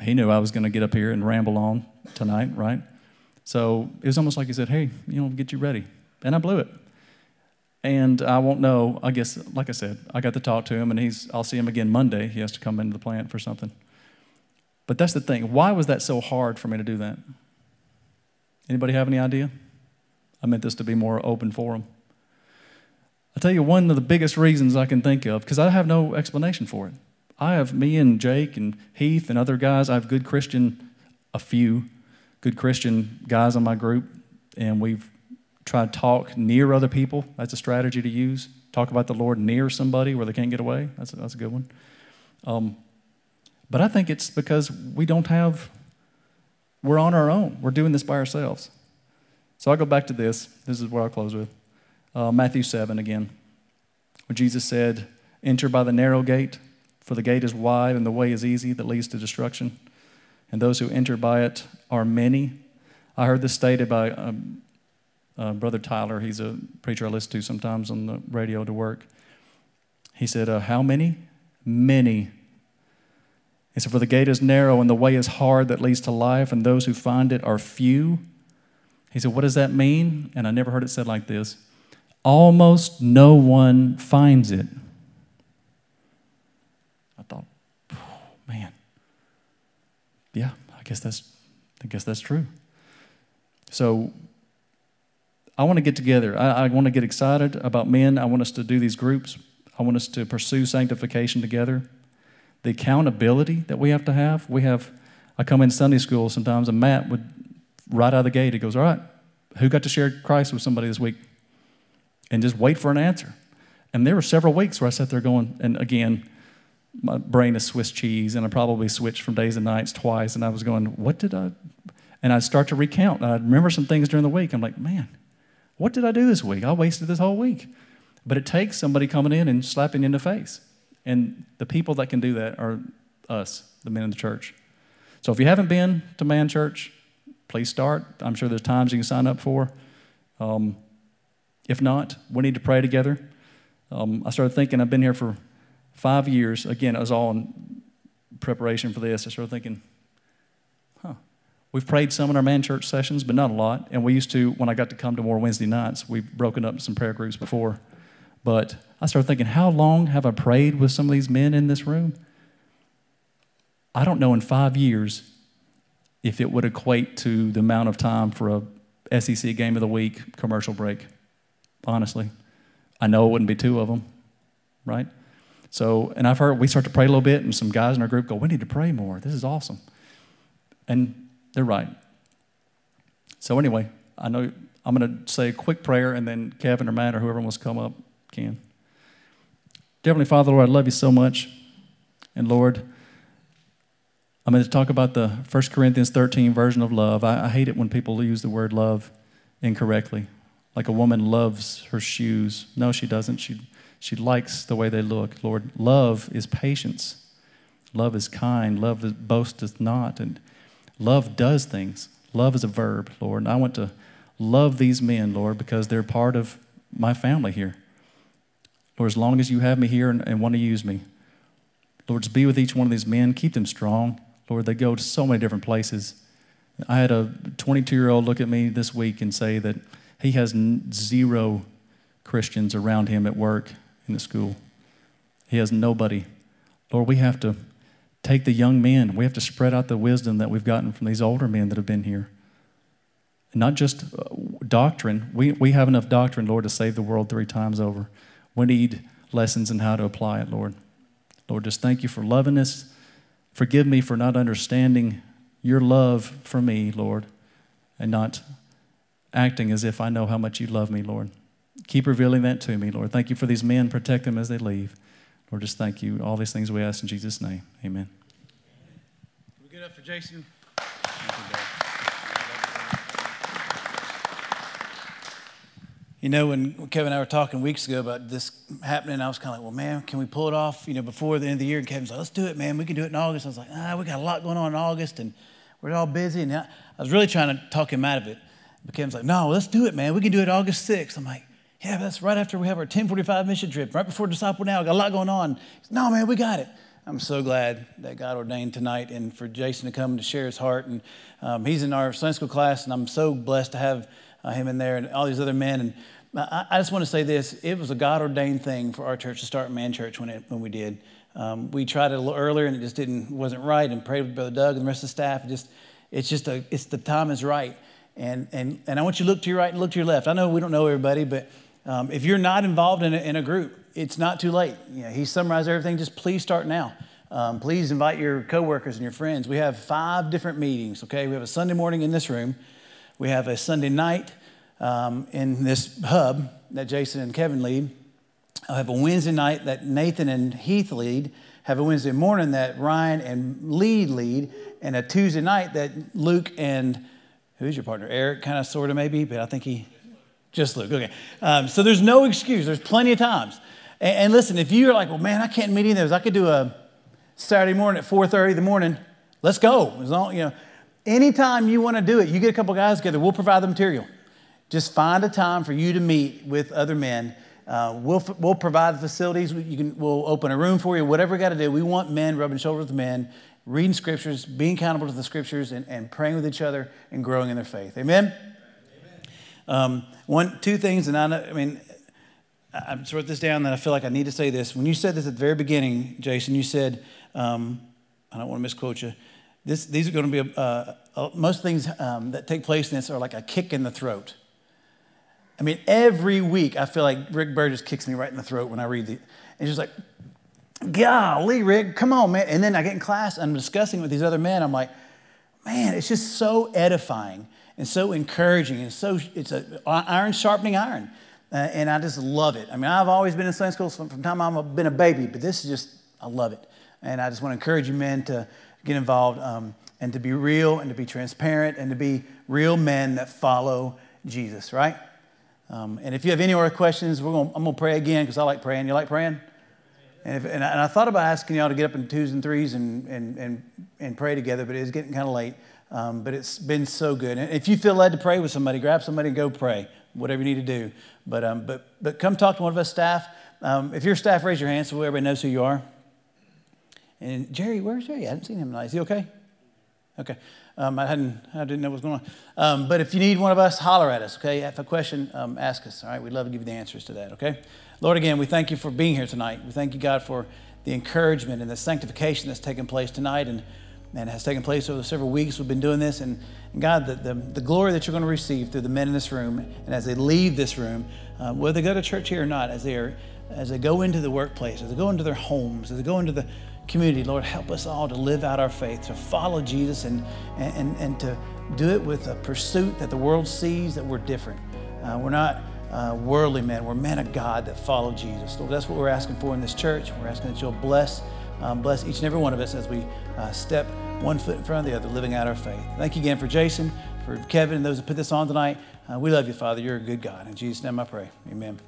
S2: he knew I was going to get up here and ramble on tonight, right? So it was almost like he said, Hey, you know, get you ready. And I blew it. And I won't know, I guess, like I said, I got to talk to him and he's, I'll see him again Monday. He has to come into the plant for something. But that's the thing. Why was that so hard for me to do that? Anybody have any idea? I meant this to be more open forum. I'll tell you one of the biggest reasons I can think of, because I have no explanation for it. I have me and Jake and Heath and other guys, I have good Christian, a few good Christian guys in my group and we've tried to talk near other people. That's a strategy to use. Talk about the Lord near somebody where they can't get away. That's a, that's a good one. Um, but I think it's because we don't have, we're on our own. We're doing this by ourselves. So I go back to this. This is what I'll close with. Uh, Matthew 7 again, where Jesus said, Enter by the narrow gate, for the gate is wide and the way is easy that leads to destruction. And those who enter by it are many. I heard this stated by um, uh, Brother Tyler. He's a preacher I listen to sometimes on the radio to work. He said, uh, How many? Many. He said, For the gate is narrow and the way is hard that leads to life, and those who find it are few. He said, What does that mean? And I never heard it said like this almost no one finds it. I thought, oh, man, yeah, I guess that's, I guess that's true. So I want to get together. I, I want to get excited about men. I want us to do these groups. I want us to pursue sanctification together. The accountability that we have to have. We have, I come in Sunday school sometimes, and Matt would, right out of the gate, he goes, All right, who got to share Christ with somebody this week? And just wait for an answer. And there were several weeks where I sat there going, and again, my brain is Swiss cheese, and I probably switched from days and nights twice, and I was going, What did I? And I'd start to recount. And I'd remember some things during the week. I'm like, Man, what did I do this week? I wasted this whole week. But it takes somebody coming in and slapping you in the face. And the people that can do that are us, the men in the church. So if you haven't been to Man Church, please start. I'm sure there's times you can sign up for. Um, if not, we need to pray together. Um, I started thinking, I've been here for five years. Again, it was all in preparation for this. I started thinking, huh, We've prayed some in our man church sessions, but not a lot. And we used to, when I got to come to more Wednesday nights, we've broken up some prayer groups before. But I started thinking, how long have I prayed with some of these men in this room? I don't know in five years if it would equate to the amount of time for a SEC game of the week commercial break. Honestly, I know it wouldn't be two of them, right? So, and I've heard we start to pray a little bit, and some guys in our group go, "We need to pray more. This is awesome." And they're right. So, anyway, I know I'm going to say a quick prayer, and then Kevin or Matt or whoever wants to come up can. Definitely, Father, Lord, I love you so much. And Lord, I'm going to talk about the 1 Corinthians 13 version of love. I, I hate it when people use the word love incorrectly. Like a woman loves her shoes. No, she doesn't. She, she likes the way they look. Lord, love is patience. Love is kind. Love boasteth not. And Love does things. Love is a verb, Lord. And I want to love these men, Lord, because they're part of my family here. Lord, as long as you have me here and, and want to use me, Lord, just be with each one of these men. Keep them strong. Lord, they go to so many different places. I had a 22 year old look at me this week and say that he has zero Christians around him at work in the school. He has nobody. Lord, we have to take the young men. We have to spread out the wisdom that we've gotten from these older men that have been here. Not just uh, doctrine. We, we have enough doctrine, Lord, to save the world three times over. We need lessons in how to apply it, Lord. Lord, just thank you for loving us. Forgive me for not understanding your love for me, Lord, and not acting as if I know how much you love me, Lord. Keep revealing that to me, Lord. Thank you for these men. Protect them as they leave. Lord, just thank you. All these things we ask in Jesus' name. Amen.
S3: Can we get up for Jason? You know, when Kevin and I were talking weeks ago about this happening, I was kind of like, well, man, can we pull it off, you know, before the end of the year? And Kevin's like, let's do it, man. We can do it in August. I was like, ah, we got a lot going on in August, and we're all busy. And I was really trying to talk him out of it. But Kevin's like, no, let's do it, man. We can do it August 6th. I'm like, yeah, but that's right after we have our 1045 mission trip, right before Disciple Now. Got a lot going on. No, man, we got it. I'm so glad that God ordained tonight and for Jason to come to share his heart. And um, he's in our Sunday school class, and I'm so blessed to have uh, him in there and all these other men. And I, I just want to say this it was a God ordained thing for our church to start Man Church when, it, when we did. Um, we tried it a little earlier and it just didn't wasn't right and prayed with Brother Doug and the rest of the staff. It just it's just a it's the time is right. And and and I want you to look to your right and look to your left. I know we don't know everybody, but um, if you're not involved in a, in a group, it's not too late. You know, he summarized everything. Just please start now. Um, please invite your coworkers and your friends. We have five different meetings. Okay, we have a Sunday morning in this room. We have a Sunday night um, in this hub that Jason and Kevin lead. I'll have a Wednesday night that Nathan and Heath lead, have a Wednesday morning that Ryan and Lee lead, and a Tuesday night that Luke and who's your partner? Eric, kind of, sort of, maybe, but I think he just Luke. Okay. Um, so there's no excuse. There's plenty of times. And, and, listen, if you're like, well, man, I can't meet any of those. I could do a Saturday morning at 4:30 in the morning. Let's go. As long, you know, anytime you want to do it, you get a couple guys together. We'll provide the material. Just find a time for you to meet with other men. Uh, we'll, we'll provide the facilities. You can, we'll open a room for you, whatever we got to do. We want men rubbing shoulders with men, reading scriptures, being accountable to the scriptures, and, and praying with each other and growing in their faith. Amen? Um, one, two things, and I, know, I mean, I just wrote this down that I feel like I need to say this. When you said this at the very beginning, Jason, you said, um, I don't want to misquote you. This, these are going to be, uh, uh, most things um, that take place in this are like a kick in the throat. I mean, every week I feel like Rick Burgess kicks me right in the throat when I read the, and he's like, golly, Rick, come on, man. And then I get in class, I'm discussing with these other men. I'm like, man, it's just so edifying and so encouraging and so, it's iron sharpening iron. Uh, and I just love it. I mean, I've always been in Sunday school from, from time I've been a baby, but this is just, I love it. And I just want to encourage you men to get involved um, and to be real and to be transparent and to be real men that follow Jesus, right? Um, and if you have any other questions, we're gonna, I'm going to pray again because I like praying. You like praying? And, if, and, I, and, I, thought about asking y'all to get up in twos and threes and, and, and, and pray together, but it's getting kind of late. Um, but it's been so good. And if you feel led to pray with somebody, grab somebody and go pray, whatever you need to do. But, um, but, but come talk to one of us staff. Um, if your staff, raise your hand so everybody knows who you are. And Jerry, where's Jerry? I haven't seen him tonight. Is he okay? Okay. Um, I, hadn't, I didn't know what was going on. Um, but if you need one of us, holler at us, okay? If a question, um, ask us, all right? We'd love to give you the answers to that, okay? Lord, again, we thank you for being here tonight. We thank you, God, for the encouragement and the sanctification that's taken place tonight and, and has taken place over several weeks. We've been doing this. And, and God, the, the, the, glory that you're going to receive through the men in this room and as they leave this room, uh, whether they go to church here or not, as they, are, as they go into the workplace, as they go into their homes, as they go into the community, Lord, help us all to live out our faith, to follow Jesus, and, and, and to do it with a pursuit that the world sees that we're different. Uh, we're not uh, worldly men, we're men of God that follow Jesus. Lord, that's what we're asking for in this church. We're asking that you'll bless, um, bless each and every one of us as we uh, step one foot in front of the other, living out our faith. Thank you again for Jason, for Kevin, and those that put this on tonight. Uh, we love you, Father. You're a good God. In Jesus' name I pray. Amen.